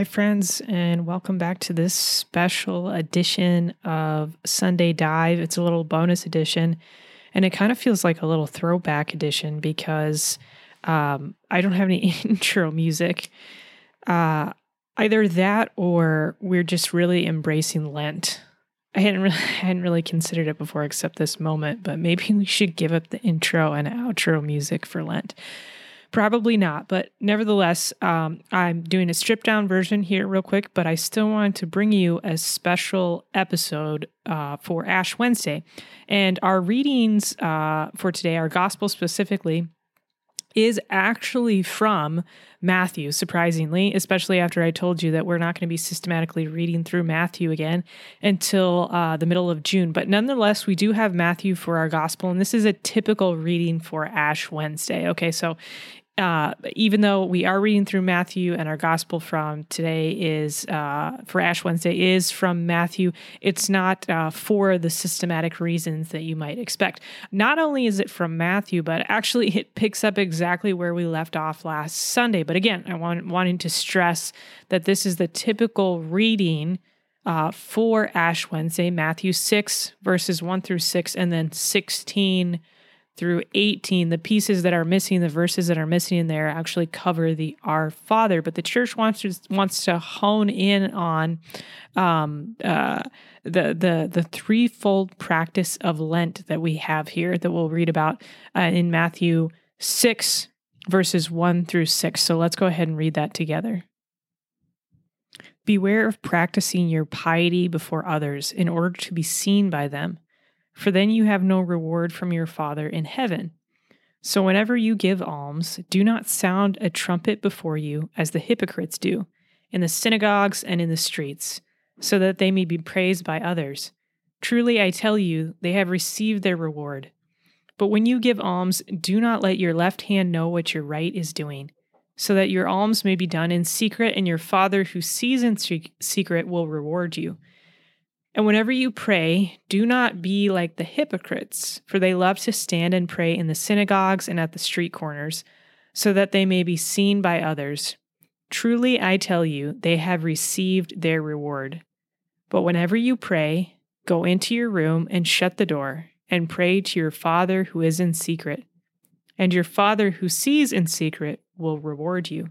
Hi, friends, and welcome back to this special edition of Sunday Dive. It's a little bonus edition, and it kind of feels like a little throwback edition because um, I don't have any intro music. Uh, either that or we're just really embracing Lent. I hadn't really, I hadn't really considered it before except this moment, but maybe we should give up the intro and outro music for Lent. Probably not, but nevertheless, um, I'm doing a stripped down version here, real quick. But I still wanted to bring you a special episode uh, for Ash Wednesday, and our readings uh, for today, our gospel specifically, is actually from Matthew, surprisingly, especially after I told you that we're not going to be systematically reading through Matthew again until uh, the middle of June. But nonetheless, we do have Matthew for our gospel, and this is a typical reading for Ash Wednesday. Okay, so uh, even though we are reading through Matthew and our gospel from today is uh, for Ash Wednesday is from Matthew, it's not uh, for the systematic reasons that you might expect. Not only is it from Matthew, but actually it picks up exactly where we left off last Sunday. But again, I want wanting to stress that this is the typical reading uh, for Ash Wednesday, Matthew 6, verses 1 through 6, and then 16 through 18, the pieces that are missing, the verses that are missing in there actually cover the Our Father. But the church wants to wants to hone in on um, uh, the the the threefold practice of Lent that we have here that we'll read about uh, in Matthew six verses one through six. So let's go ahead and read that together. Beware of practicing your piety before others in order to be seen by them for then you have no reward from your Father in heaven. So whenever you give alms, do not sound a trumpet before you, as the hypocrites do, in the synagogues and in the streets, so that they may be praised by others. Truly I tell you, they have received their reward. But when you give alms, do not let your left hand know what your right is doing, so that your alms may be done in secret, and your Father who sees in secret will reward you. And whenever you pray, do not be like the hypocrites, for they love to stand and pray in the synagogues and at the street corners, so that they may be seen by others. Truly, I tell you, they have received their reward. But whenever you pray, go into your room and shut the door, and pray to your Father who is in secret. And your Father who sees in secret will reward you.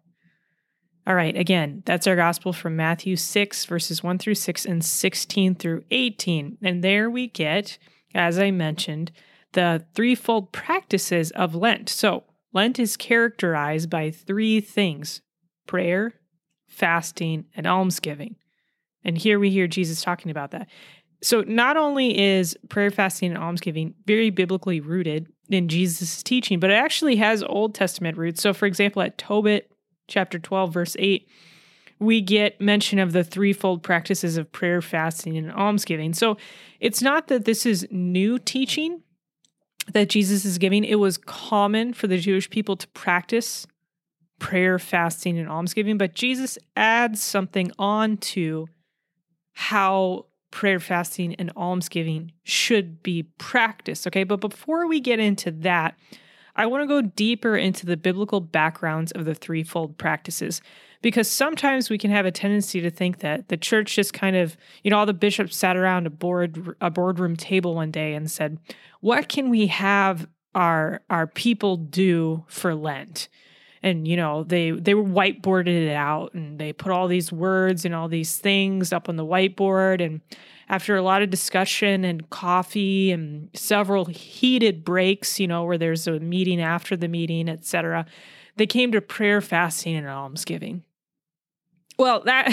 All right, again, that's our gospel from Matthew 6, verses 1 through 6 and 16 through 18. And there we get, as I mentioned, the threefold practices of Lent. So, Lent is characterized by three things prayer, fasting, and almsgiving. And here we hear Jesus talking about that. So, not only is prayer, fasting, and almsgiving very biblically rooted in Jesus' teaching, but it actually has Old Testament roots. So, for example, at Tobit chapter 12, verse 8, we get mention of the threefold practices of prayer, fasting, and almsgiving. So it's not that this is new teaching that Jesus is giving. It was common for the Jewish people to practice prayer, fasting, and almsgiving, but Jesus adds something on to how prayer, fasting, and almsgiving should be practiced. Okay, but before we get into that, I want to go deeper into the biblical backgrounds of the threefold practices because sometimes we can have a tendency to think that the church just kind of, you know, all the bishops sat around a board a boardroom table one day and said, "What can we have our our people do for Lent?" and you know they they were whiteboarded it out and they put all these words and all these things up on the whiteboard and after a lot of discussion and coffee and several heated breaks, you know, where there's a meeting after the meeting, etc., they came to prayer, fasting, and almsgiving. Well, that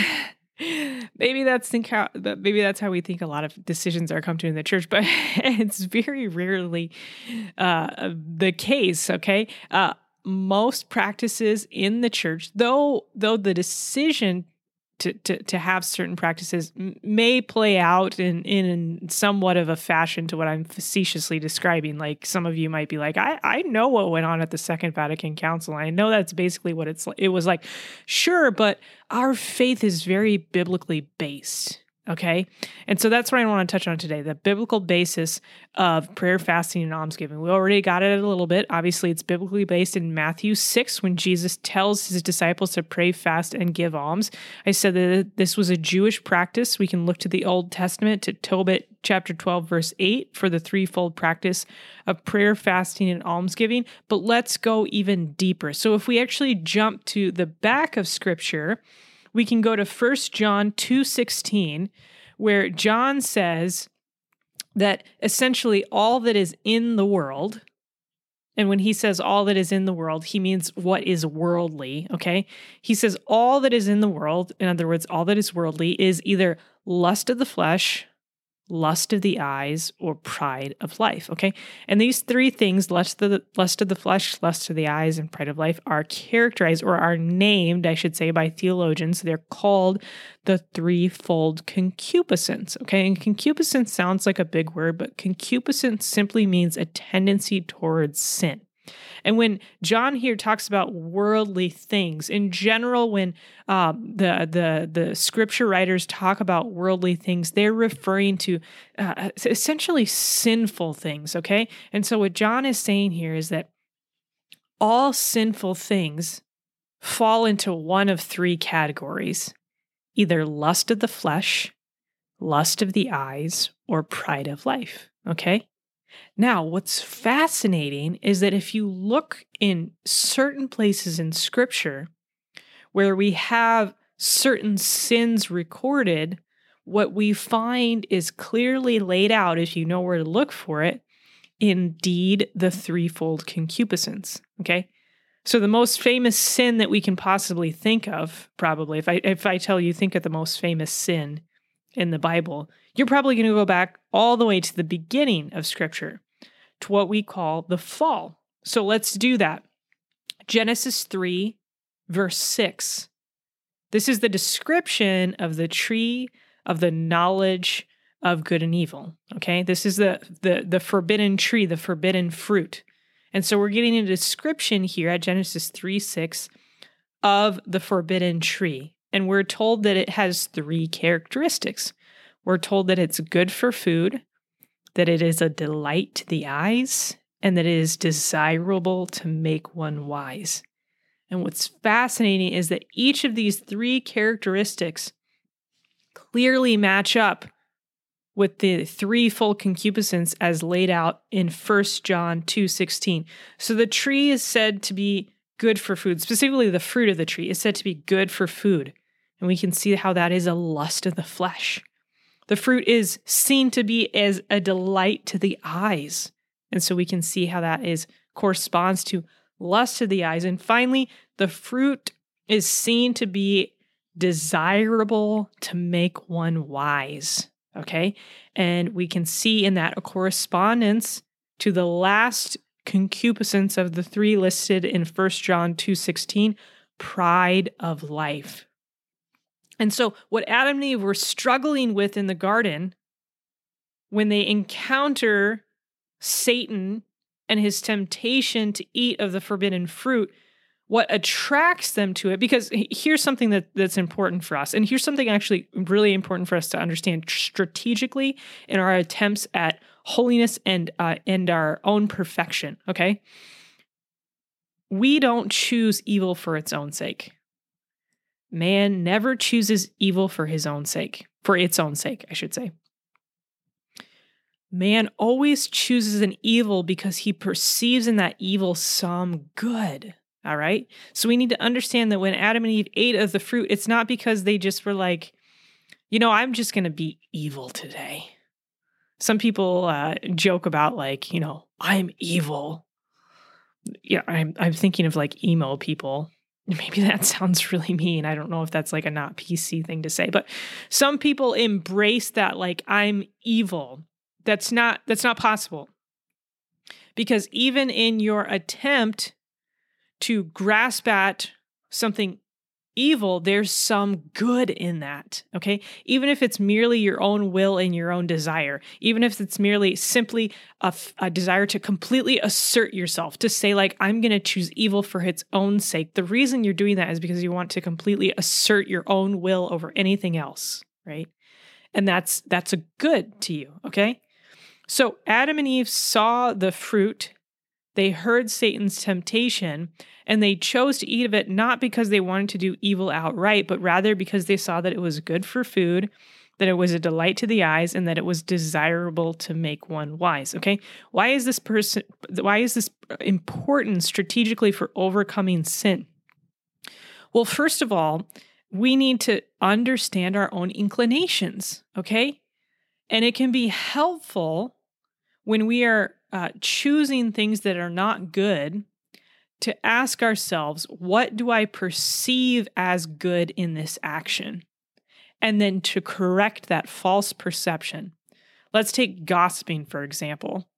maybe that's think how maybe that's how we think a lot of decisions are come to in the church, but it's very rarely uh, the case. Okay, uh, most practices in the church, though though the decision to, to, to have certain practices may play out in, in somewhat of a fashion to what I'm facetiously describing. Like some of you might be like, I, I know what went on at the Second Vatican Council. I know that's basically what it's like. it was like. Sure, but our faith is very biblically based. Okay. And so that's what I want to touch on today the biblical basis of prayer, fasting, and almsgiving. We already got it a little bit. Obviously, it's biblically based in Matthew 6 when Jesus tells his disciples to pray, fast, and give alms. I said that this was a Jewish practice. We can look to the Old Testament, to Tobit chapter 12, verse 8, for the threefold practice of prayer, fasting, and almsgiving. But let's go even deeper. So if we actually jump to the back of scripture, we can go to 1 John 2:16 where John says that essentially all that is in the world and when he says all that is in the world, he means what is worldly, okay? He says all that is in the world, in other words, all that is worldly is either lust of the flesh, lust of the eyes, or pride of life. Okay. And these three things, lust of the lust of the flesh, lust of the eyes, and pride of life, are characterized or are named, I should say, by theologians. They're called the threefold concupiscence. Okay. And concupiscence sounds like a big word, but concupiscence simply means a tendency towards sin. And when John here talks about worldly things, in general, when um, the the the scripture writers talk about worldly things, they're referring to uh, essentially sinful things. Okay, and so what John is saying here is that all sinful things fall into one of three categories: either lust of the flesh, lust of the eyes, or pride of life. Okay. Now, what's fascinating is that if you look in certain places in scripture where we have certain sins recorded, what we find is clearly laid out, if you know where to look for it, indeed the threefold concupiscence. Okay. So the most famous sin that we can possibly think of, probably, if I if I tell you think of the most famous sin in the Bible, you're probably going to go back all the way to the beginning of Scripture, to what we call the fall. So let's do that. Genesis 3, verse 6. This is the description of the tree of the knowledge of good and evil. Okay, this is the the the forbidden tree, the forbidden fruit. And so we're getting a description here at Genesis 3 6 of the forbidden tree. And we're told that it has three characteristics. We're told that it's good for food, that it is a delight to the eyes, and that it is desirable to make one wise. And what's fascinating is that each of these three characteristics clearly match up with the threefold concupiscence as laid out in 1 John 2:16. So the tree is said to be good for food, specifically the fruit of the tree is said to be good for food. And we can see how that is a lust of the flesh. The fruit is seen to be as a delight to the eyes. And so we can see how that is corresponds to lust of the eyes. And finally, the fruit is seen to be desirable to make one wise. Okay. And we can see in that a correspondence to the last concupiscence of the three listed in 1 John 2:16, pride of life. And so, what Adam and Eve were struggling with in the garden when they encounter Satan and his temptation to eat of the forbidden fruit, what attracts them to it, because here's something that, that's important for us, and here's something actually really important for us to understand strategically in our attempts at holiness and uh, and our own perfection. Okay, we don't choose evil for its own sake. Man never chooses evil for his own sake, for its own sake, I should say. Man always chooses an evil because he perceives in that evil some good. All right. So we need to understand that when Adam and Eve ate of the fruit, it's not because they just were like, you know, I'm just going to be evil today. Some people uh, joke about, like, you know, I'm evil. Yeah, I'm, I'm thinking of like emo people maybe that sounds really mean. I don't know if that's like a not PC thing to say, but some people embrace that like I'm evil. That's not that's not possible. Because even in your attempt to grasp at something evil, there's some good in that. Okay. Even if it's merely your own will and your own desire, even if it's merely simply a, a desire to completely assert yourself, to say, like, I'm to choose evil for its own sake. The reason you're doing that is because you want to completely assert your own will over anything else. Right. And that's that's a good to you. Okay. So Adam and Eve saw the fruit they heard Satan's temptation and they chose to eat of it not because they wanted to do evil outright, but rather because they saw that it was good for food, that it was a delight to the eyes, and that it was desirable to make one wise. Okay. Why is this person, why is this important strategically for overcoming sin? Well, first of all, we need to understand our own inclinations. Okay. And it can be helpful when we are uh, choosing things that are not good to ask ourselves, what do I perceive as good in this action? And then to correct that false perception. Let's take gossiping, for example.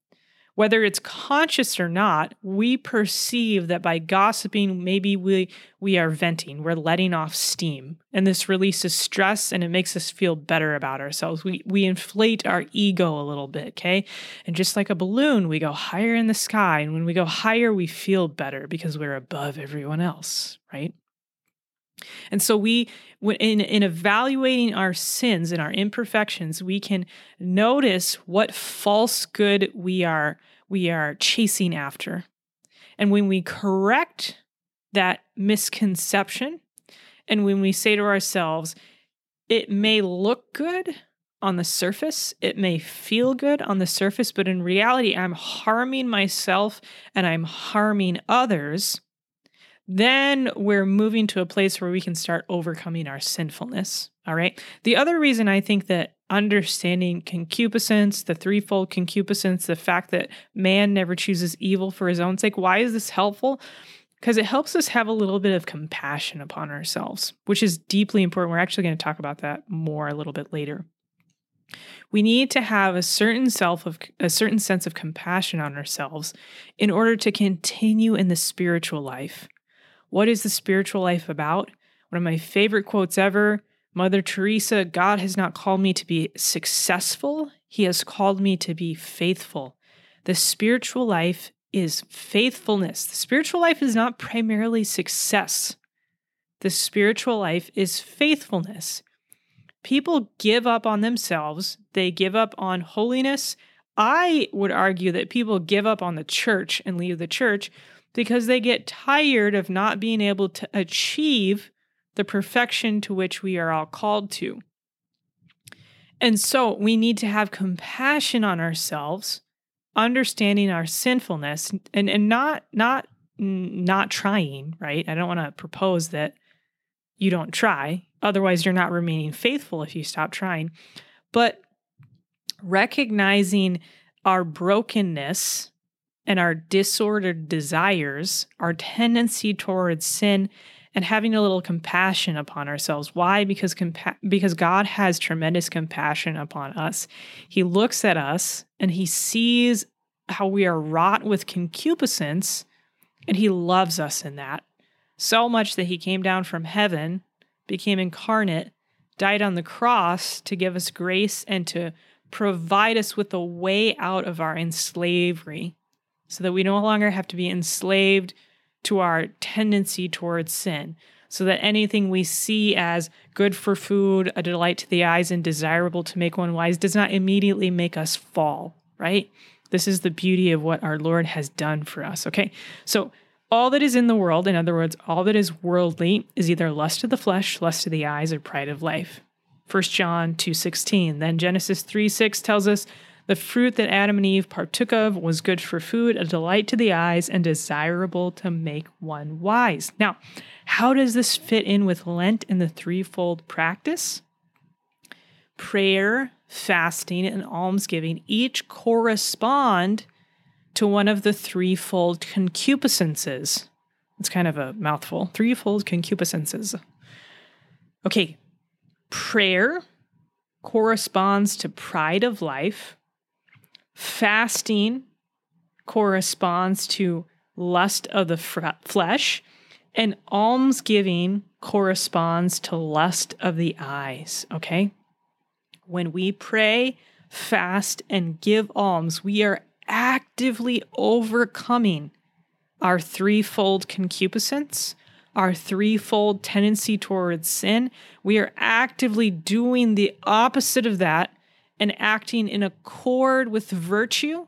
Whether it's conscious or not, we perceive that by gossiping, maybe we, we are venting, we're letting off steam. And this releases stress and it makes us feel better about ourselves. We, we inflate our ego a little bit, okay? And just like a balloon, we go higher in the sky. And when we go higher, we feel better because we're above everyone else, right? And so we in in evaluating our sins and our imperfections, we can notice what false good we are we are chasing after. And when we correct that misconception and when we say to ourselves, it may look good on the surface, it may feel good on the surface, but in reality, I'm harming myself and I'm harming others then we're moving to a place where we can start overcoming our sinfulness. All right. The other reason I think that understanding concupiscence, the threefold concupiscence, the fact that man never chooses evil for his own sake, why is this helpful? Because it helps us have a little bit of compassion upon ourselves, which is deeply important. We're actually going to talk about that more a little bit later. We need to have a certain self of a certain sense of compassion on ourselves in order to continue in the spiritual life. What is the spiritual life about? One of my favorite quotes ever Mother Teresa God has not called me to be successful, He has called me to be faithful. The spiritual life is faithfulness. The spiritual life is not primarily success, the spiritual life is faithfulness. People give up on themselves, they give up on holiness. I would argue that people give up on the church and leave the church because they get tired of not being able to achieve the perfection to which we are all called to. And so we need to have compassion on ourselves, understanding our sinfulness and, and not not not trying, right? I don't want to propose that you don't try. Otherwise, you're not remaining faithful if you stop trying. But recognizing our brokenness and our disordered desires, our tendency towards sin, and having a little compassion upon ourselves. Why? Because compa- because God has tremendous compassion upon us. He looks at us and he sees how we are wrought with concupiscence, and he loves us in that. So much that he came down from heaven, became incarnate, died on the cross to give us grace and to provide us with a way out of our enslavery so that we no longer have to be enslaved to our tendency towards sin, so that anything we see as good for food, a delight to the eyes, and desirable to make one wise does not immediately make us fall, right? This is the beauty of what our Lord has done for us, okay? So, all that is in the world, in other words, all that is worldly, is either lust of the flesh, lust of the eyes, or pride of life. 1 John 2:16. Then Genesis 3 6 tells us the fruit that Adam and Eve partook of was good for food, a delight to the eyes, and desirable to make one wise. Now, how does this fit in with Lent and the threefold practice? Prayer, fasting, and almsgiving each correspond to one of the threefold concupiscences. It's kind of a mouthful. Threefold concupiscences. Okay, prayer corresponds to pride of life, Fasting corresponds to lust of the flesh, and almsgiving corresponds to lust of the eyes, okay? When we pray, fast, and give alms, we are actively overcoming our threefold concupiscence, our threefold tendency towards sin. We are actively doing the opposite of that and acting in accord with virtue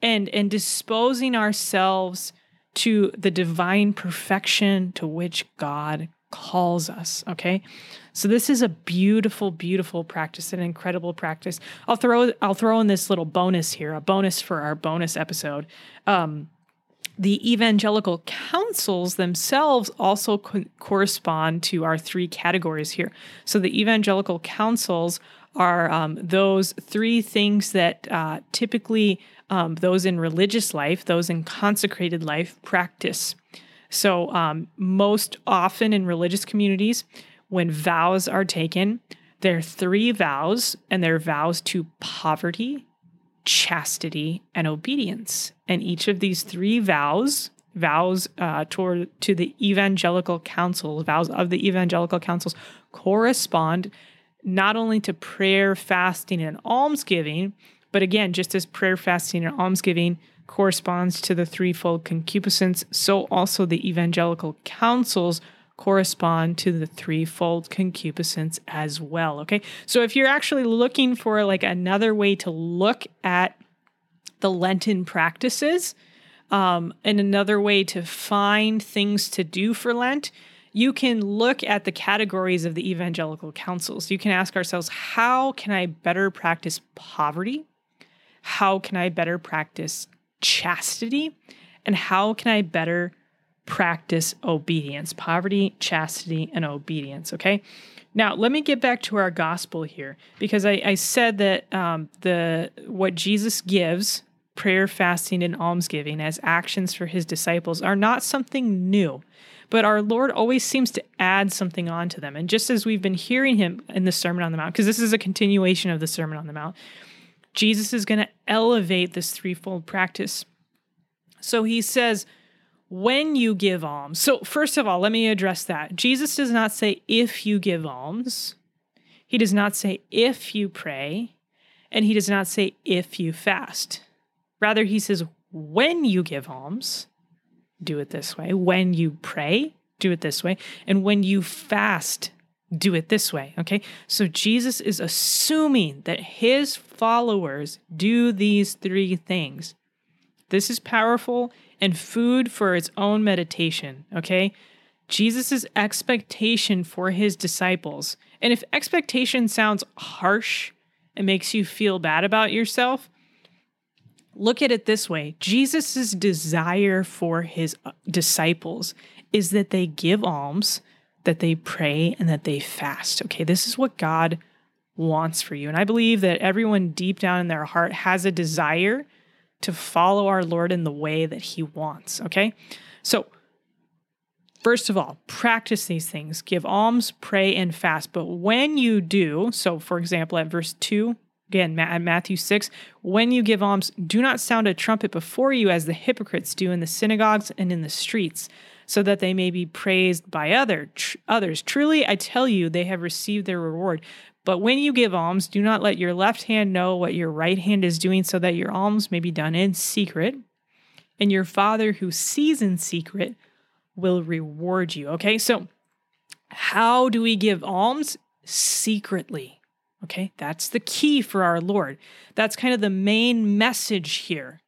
and and disposing ourselves to the divine perfection to which God calls us okay? So this is a beautiful beautiful practice an incredible practice. I'll throw i'll throw in this little bonus here a bonus for our bonus episode. Um, the evangelical counsels themselves also co- correspond to our three categories here. So the evangelical counsels are um, those three things that uh, typically um, those in religious life, those in consecrated life practice. So, um, most often in religious communities, when vows are taken, there are three vows, and they're vows to poverty, chastity, and obedience. And each of these three vows, vows uh, toward to the evangelical counsels, vows of the evangelical counsels, correspond not only to prayer, fasting, and almsgiving, but again, just as prayer, fasting, and almsgiving corresponds to the threefold concupiscence, so also the evangelical counsels correspond to the threefold concupiscence as well. Okay. So if you're actually looking for like another way to look at the Lenten practices, um, and another way to find things to do for Lent, you can look at the categories of the evangelical counsels. You can ask ourselves, how can I better practice poverty? How can I better practice chastity? And how can I better practice obedience? Poverty, chastity, and obedience. Okay. Now, let me get back to our gospel here because I, I said that um, the what Jesus gives, prayer, fasting, and almsgiving as actions for his disciples are not something new but our Lord always seems to add something onto them. And just as we've been hearing him in the Sermon on the Mount, because this is a continuation of the Sermon on the Mount, Jesus is going to elevate this threefold practice. So he says, when you give alms. So, first of all, let me address that. Jesus does not say if you give alms, he does not say if you pray, and he does not say if you fast. Rather, he says when you give alms, do it this way. When you pray, do it this way. And when you fast, do it this way. Okay. So Jesus is assuming that his followers do these three things. This is powerful and food for its own meditation. Okay. Jesus' expectation for his disciples. And if expectation sounds harsh and makes you feel bad about yourself, look at it this way Jesus' desire for his uh, disciples is that they give alms, that they pray, and that they fast. Okay, this is what God wants for you. And I believe that everyone deep down in their heart has a desire to follow our Lord in the way that he wants. Okay, so First of all, practice these things. Give alms, pray, and fast. But when you do, so for example, at verse 2, Again, Matthew 6, when you give alms, do not sound a trumpet before you as the hypocrites do in the synagogues and in the streets, so that they may be praised by other, tr- others. Truly, I tell you, they have received their reward. But when you give alms, do not let your left hand know what your right hand is doing, so that your alms may be done in secret. And your Father who sees in secret will reward you. Okay, so how do we give alms? Secretly Okay, that's the key for our Lord. That's kind of the main message here.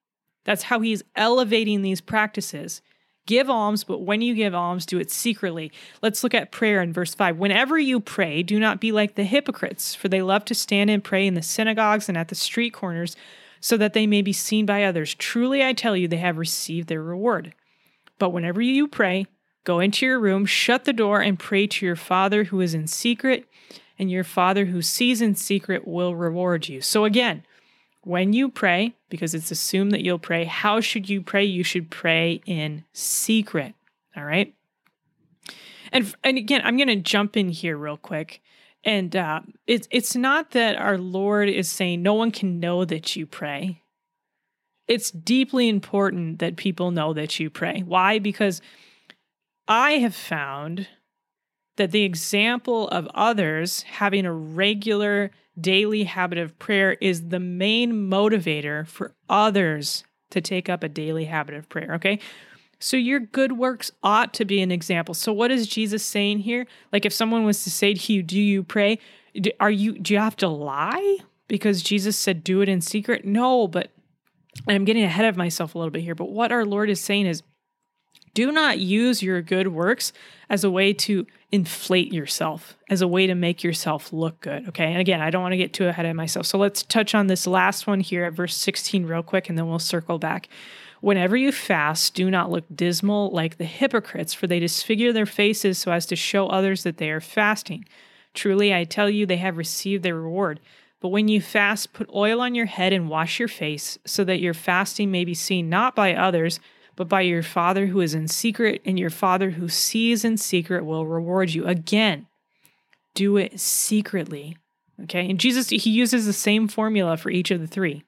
That's how he's elevating these practices. Give alms, but when you give alms, do it secretly. Let's look at prayer in verse 5. Whenever you pray, do not be like the hypocrites, for they love to stand and pray in the synagogues and at the street corners, so that they may be seen by others. Truly, I tell you, they have received their reward. But whenever you pray, go into your room, shut the door, and pray to your Father who is in secret and your Father who sees in secret will reward you. So, again, when you pray, because it's assumed that you'll pray, how should you pray? You should pray in secret. All right. And, and again, I'm going to jump in here real quick. And uh, it's it's not that our Lord is saying no one can know that you pray. It's deeply important that people know that you pray. Why? Because I have found that the example of others having a regular daily habit of prayer is the main motivator for others to take up a daily habit of prayer. Okay. So your good works ought to be an example. So what is Jesus saying here? Like if someone was to say to you, "Do you pray?" Are you do you have to lie because Jesus said do it in secret? No, but I'm getting ahead of myself a little bit here, but what our Lord is saying is do not use your good works as a way to inflate yourself, as a way to make yourself look good. Okay. And again, I don't want to get too ahead of myself. So let's touch on this last one here at verse 16 real quick, and then we'll circle back. Whenever you fast, do not look dismal like the hypocrites, for they disfigure their faces so as to show others that they are fasting. Truly, I tell you, they have received their reward. But when you fast, put oil on your head and wash your face, so that your fasting may be seen not by others, but by your Father who is in secret, and your Father who sees in secret will reward you. Again, do it secretly. Okay. And Jesus, he uses the same formula for each of the three.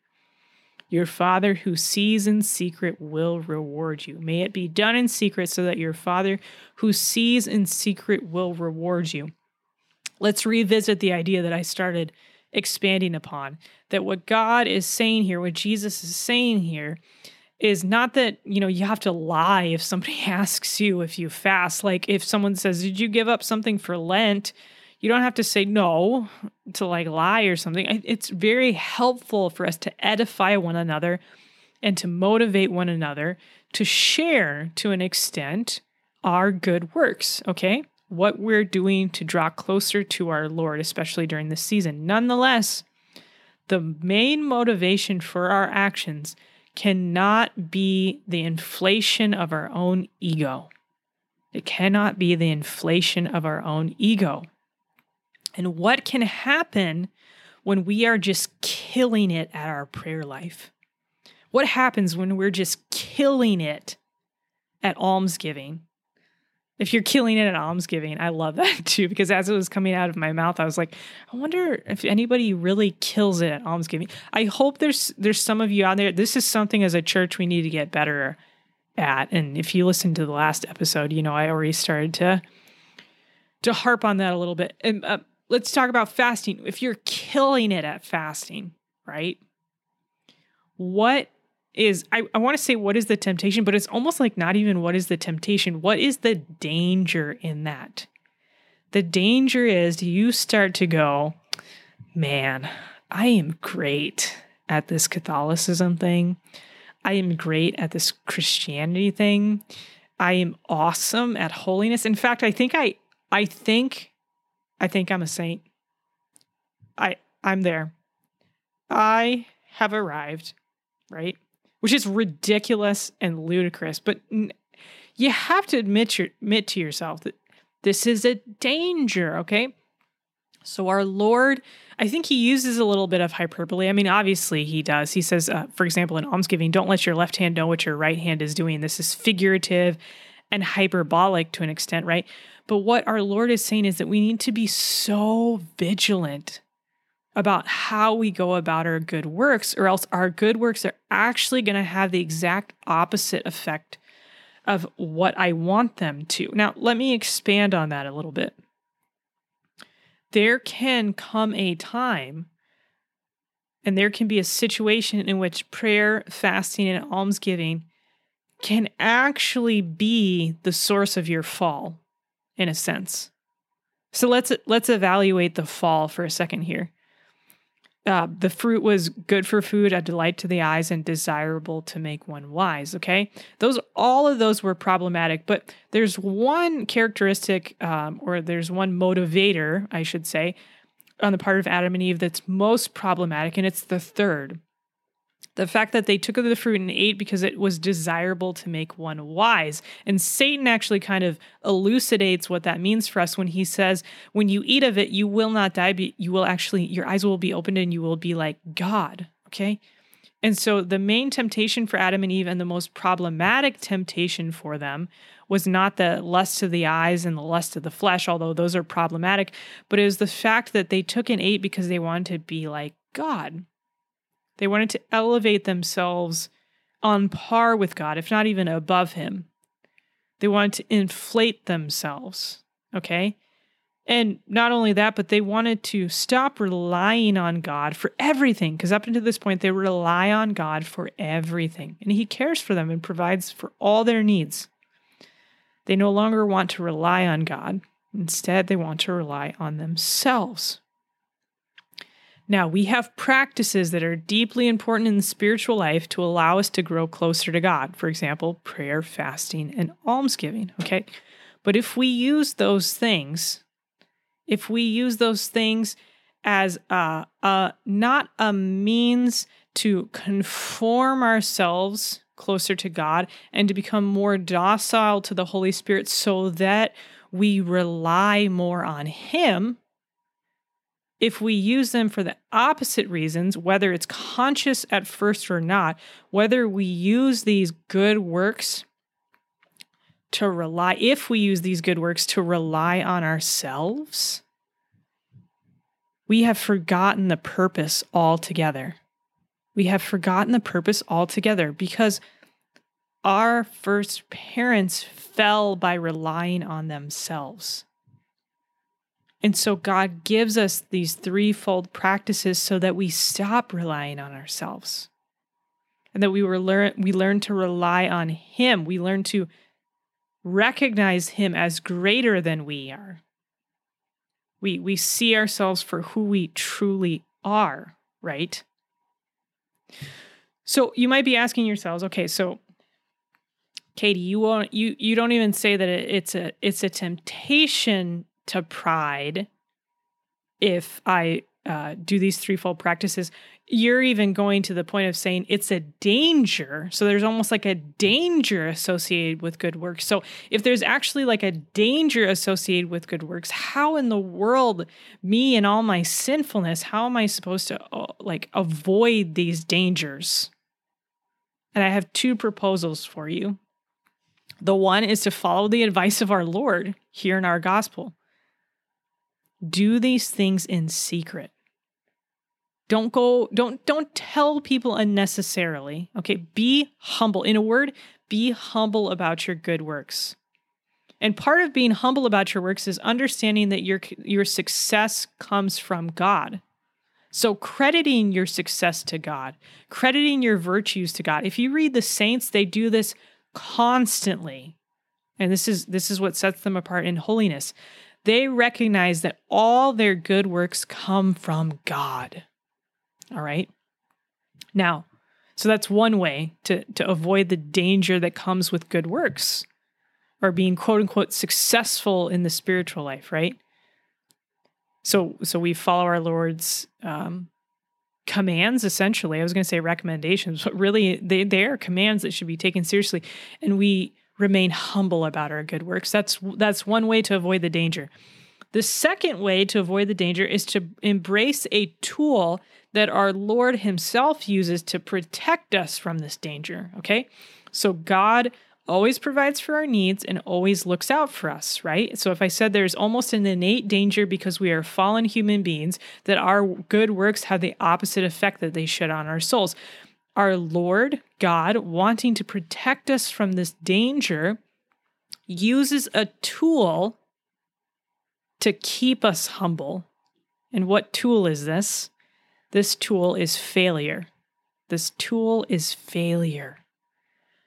Your Father who sees in secret will reward you. May it be done in secret so that your Father who sees in secret will reward you. Let's revisit the idea that I started expanding upon that what God is saying here, what Jesus is saying here, is not that you know you have to lie if somebody asks you if you fast. Like if someone says did you give up something for lent? You don't have to say no to like lie or something. It's very helpful for us to edify one another and to motivate one another to share to an extent our good works okay? What we're doing to draw closer to our lord especially during this season. Nonetheless the main motivation for our actions cannot be the inflation of our own ego. It cannot be the inflation of our own ego. And what can happen when we are just killing it at our prayer life? What happens when we're just killing it at almsgiving? If you're killing it at almsgiving, I love that too, because as it was coming out of my mouth, I was like, I wonder if anybody really kills it at almsgiving. I hope there's there's some of you out there. This is something as a church we need to get better at. And if you listen to the last episode, you know I already started to to harp on that a little bit. And uh, let's talk about fasting. If you're killing it at fasting, right? What is I, I want to say what is the temptation, but it's almost like not even what is the temptation. What is the danger in that? The danger is you start to go, man, I am great at this Catholicism thing. I am great at this Christianity thing. I am awesome at holiness. In fact, I think I I think I think I'm a saint. I I'm there. I have arrived, right? Which is ridiculous and ludicrous. But you have to admit your, admit to yourself that this is a danger. Okay. So our Lord, I think he uses a little bit of hyperbole. I mean, obviously he does. He says, uh, for example, in almsgiving, don't let your left hand know what your right hand is doing. This is figurative and hyperbolic to an extent, right? But what our Lord is saying is that we need to be so vigilant about how we go about our good works, or else our good works are actually going to have the exact opposite effect of what I want them to. Now, let me expand on that a little bit. There can come a time and there can be a situation in which prayer, fasting, and almsgiving can actually be the source of your fall, in a sense. So let's let's evaluate the fall for a second here uh, the fruit was good for food, a delight to the eyes, and desirable to make one wise. Okay, those all of those were problematic, but there's one characteristic, um, or there's one motivator, I should say, on the part of Adam and Eve that's most problematic, and it's the third the fact that they took of the fruit and ate because it was desirable to make one wise. And Satan actually kind of elucidates what that means for us when he says, when you eat of it, you will not die, but you will actually, your eyes will be opened and you will be like God. Okay. And so the main temptation for Adam and Eve and the most problematic temptation for them was not the lust of the eyes and the lust of the flesh, although those are problematic, but it was the fact that they took and ate because they wanted to be like God. They wanted to elevate themselves on par with God, if not even above Him. They wanted to inflate themselves. Okay? And not only that, but they wanted to stop relying on God for everything, because up until this point, they rely on God for everything. And He cares for them and provides for all their needs. They no longer want to rely on God. Instead, they want to rely on themselves. Now, we have practices that are deeply important in the spiritual life to allow us to grow closer to God. For example, prayer, fasting, and almsgiving. Okay. But if we use those things if we use those things as a, a not a means to conform ourselves closer to God and to become more docile to the Holy Spirit so that we rely more on Him. If we use them for the opposite reasons, whether it's conscious at first or not, whether we use these good works to rely, if we use these good works to rely on ourselves, we have forgotten the purpose altogether. We have forgotten the purpose altogether because our first parents fell by relying on themselves. And so God gives us these threefold practices so that we stop relying on ourselves. And that we were learn we learn to rely on him. We learn to recognize him as greater than we are. We we see ourselves for who we truly are, right? So you might be asking yourselves, okay, so Katie, you won't you you don't even say that it, it's a it's a temptation to pride if I uh, do these threefold practices, you're even going to the point of saying it's a danger. So there's almost like a danger associated with good works. So if there's actually like a danger associated with good works, how in the world, me and all my sinfulness, how am I supposed to uh, like avoid these dangers? And I have two proposals for you. The one is to follow the advice of our Lord here in our gospel. Do these things in secret. Don't go don't don't tell people unnecessarily. Okay, be humble. In a word, be humble about your good works. And part of being humble about your works is understanding that your your success comes from God. So crediting your success to God, crediting your virtues to God. If you read the saints, they do this constantly. And this is this is what sets them apart in holiness. They recognize that all their good works come from God. All right. Now, so that's one way to, to avoid the danger that comes with good works or being quote unquote successful in the spiritual life, right? So so we follow our Lord's um, commands essentially. I was going to say recommendations, but really they they are commands that should be taken seriously, and we remain humble about our good works. That's that's one way to avoid the danger. The second way to avoid the danger is to embrace a tool that our Lord Himself uses to protect us from this danger. Okay. So God always provides for our needs and always looks out for us, right? So if I said there's almost an innate danger because we are fallen human beings, that our good works have the opposite effect that they should on our souls our Lord God, wanting to protect us from this danger, uses a tool to keep us humble. And what tool is this? This tool is failure. This tool is failure.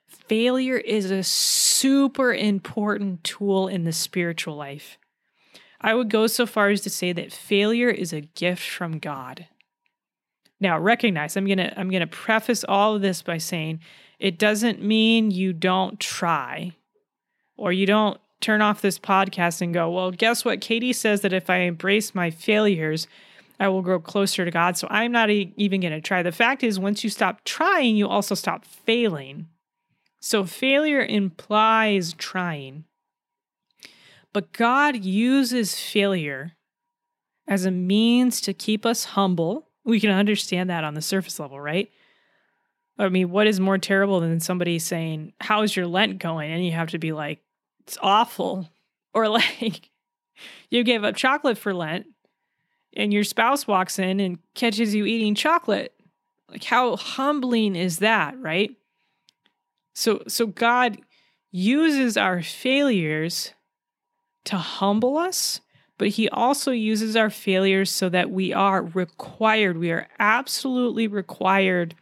Failure is a super important tool in the spiritual life. I would go so far as to say that failure is a gift from God. Now, recognize I'm going to I'm going to preface all of this by saying it doesn't mean you don't try or you don't turn off this podcast and go, "Well, guess what? Katie says that if I embrace my failures, I will grow closer to God." So I'm not even going to try. The fact is once you stop trying, you also stop failing. So failure implies trying. But God uses failure as a means to keep us humble we can understand that on the surface level, right? I mean, what is more terrible than somebody saying, How's your Lent going? And you have to be like, It's awful. Or like, you gave up chocolate for Lent and your spouse walks in and catches you eating chocolate. Like, how humbling is that, right? So, so God uses our failures to humble us, but he also uses our failures so that we are required, we are absolutely required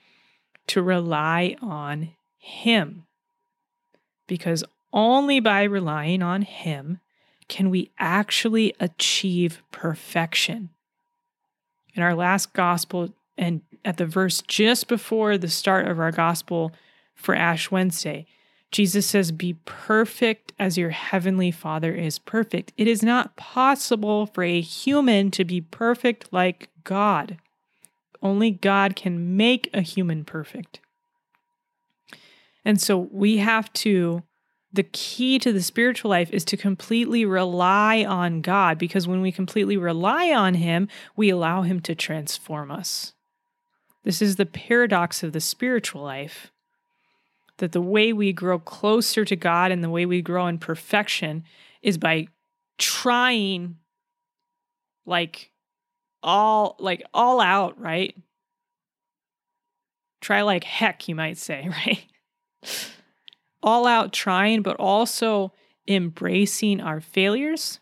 to rely on him. Because only by relying on him can we actually achieve perfection. In our last gospel, and at the verse just before the start of our gospel for Ash Wednesday, Jesus says, Be perfect as your heavenly Father is perfect. It is not possible for a human to be perfect like God. Only God can make a human perfect. And so we have to, the key to the spiritual life is to completely rely on God because when we completely rely on Him, we allow Him to transform us. This is the paradox of the spiritual life that the way we grow closer to God and the way we grow in perfection is by trying like all like all out, right? Try like heck, you might say, right? all out trying, but also embracing our failures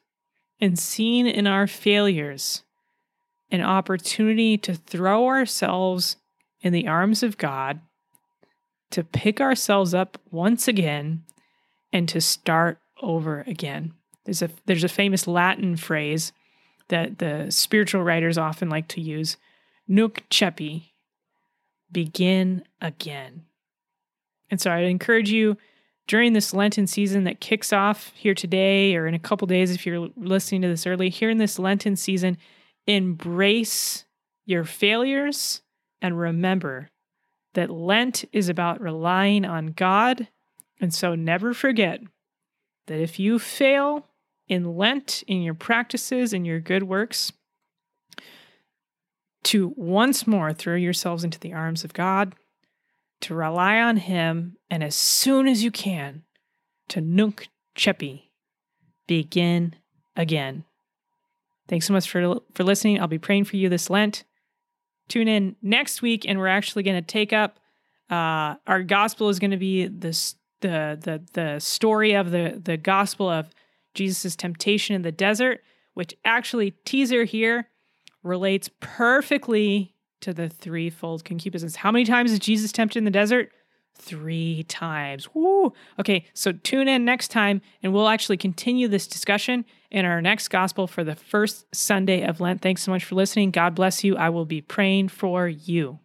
and seeing in our failures an opportunity to throw ourselves in the arms of God to pick ourselves up once again and to start over again. There's a there's a famous Latin phrase that the spiritual writers often like to use, nunc coepi, begin again. And so I'd encourage you during this Lenten season that kicks off here today or in a couple days if you're listening to this early, here in this Lenten season, embrace your failures and remember that Lent is about relying on God. And so never forget that if you fail in Lent, in your practices, in your good works, to once more throw yourselves into the arms of God, to rely on Him, and as soon as you can, to nunc coepi, begin again. Thanks so much for, for listening. I'll be praying for you this Lent tune in next week, and we're actually going to take up uh, our gospel is going to be this the the the story of the the gospel of Jesus' temptation in the desert, which actually teaser here relates perfectly to the threefold concupiscence. How many times is Jesus tempted in the desert? Three times. Woo! Okay, so tune in next time and we'll actually continue this discussion in our next gospel for the first Sunday of Lent. Thanks so much for listening. God bless you. I will be praying for you.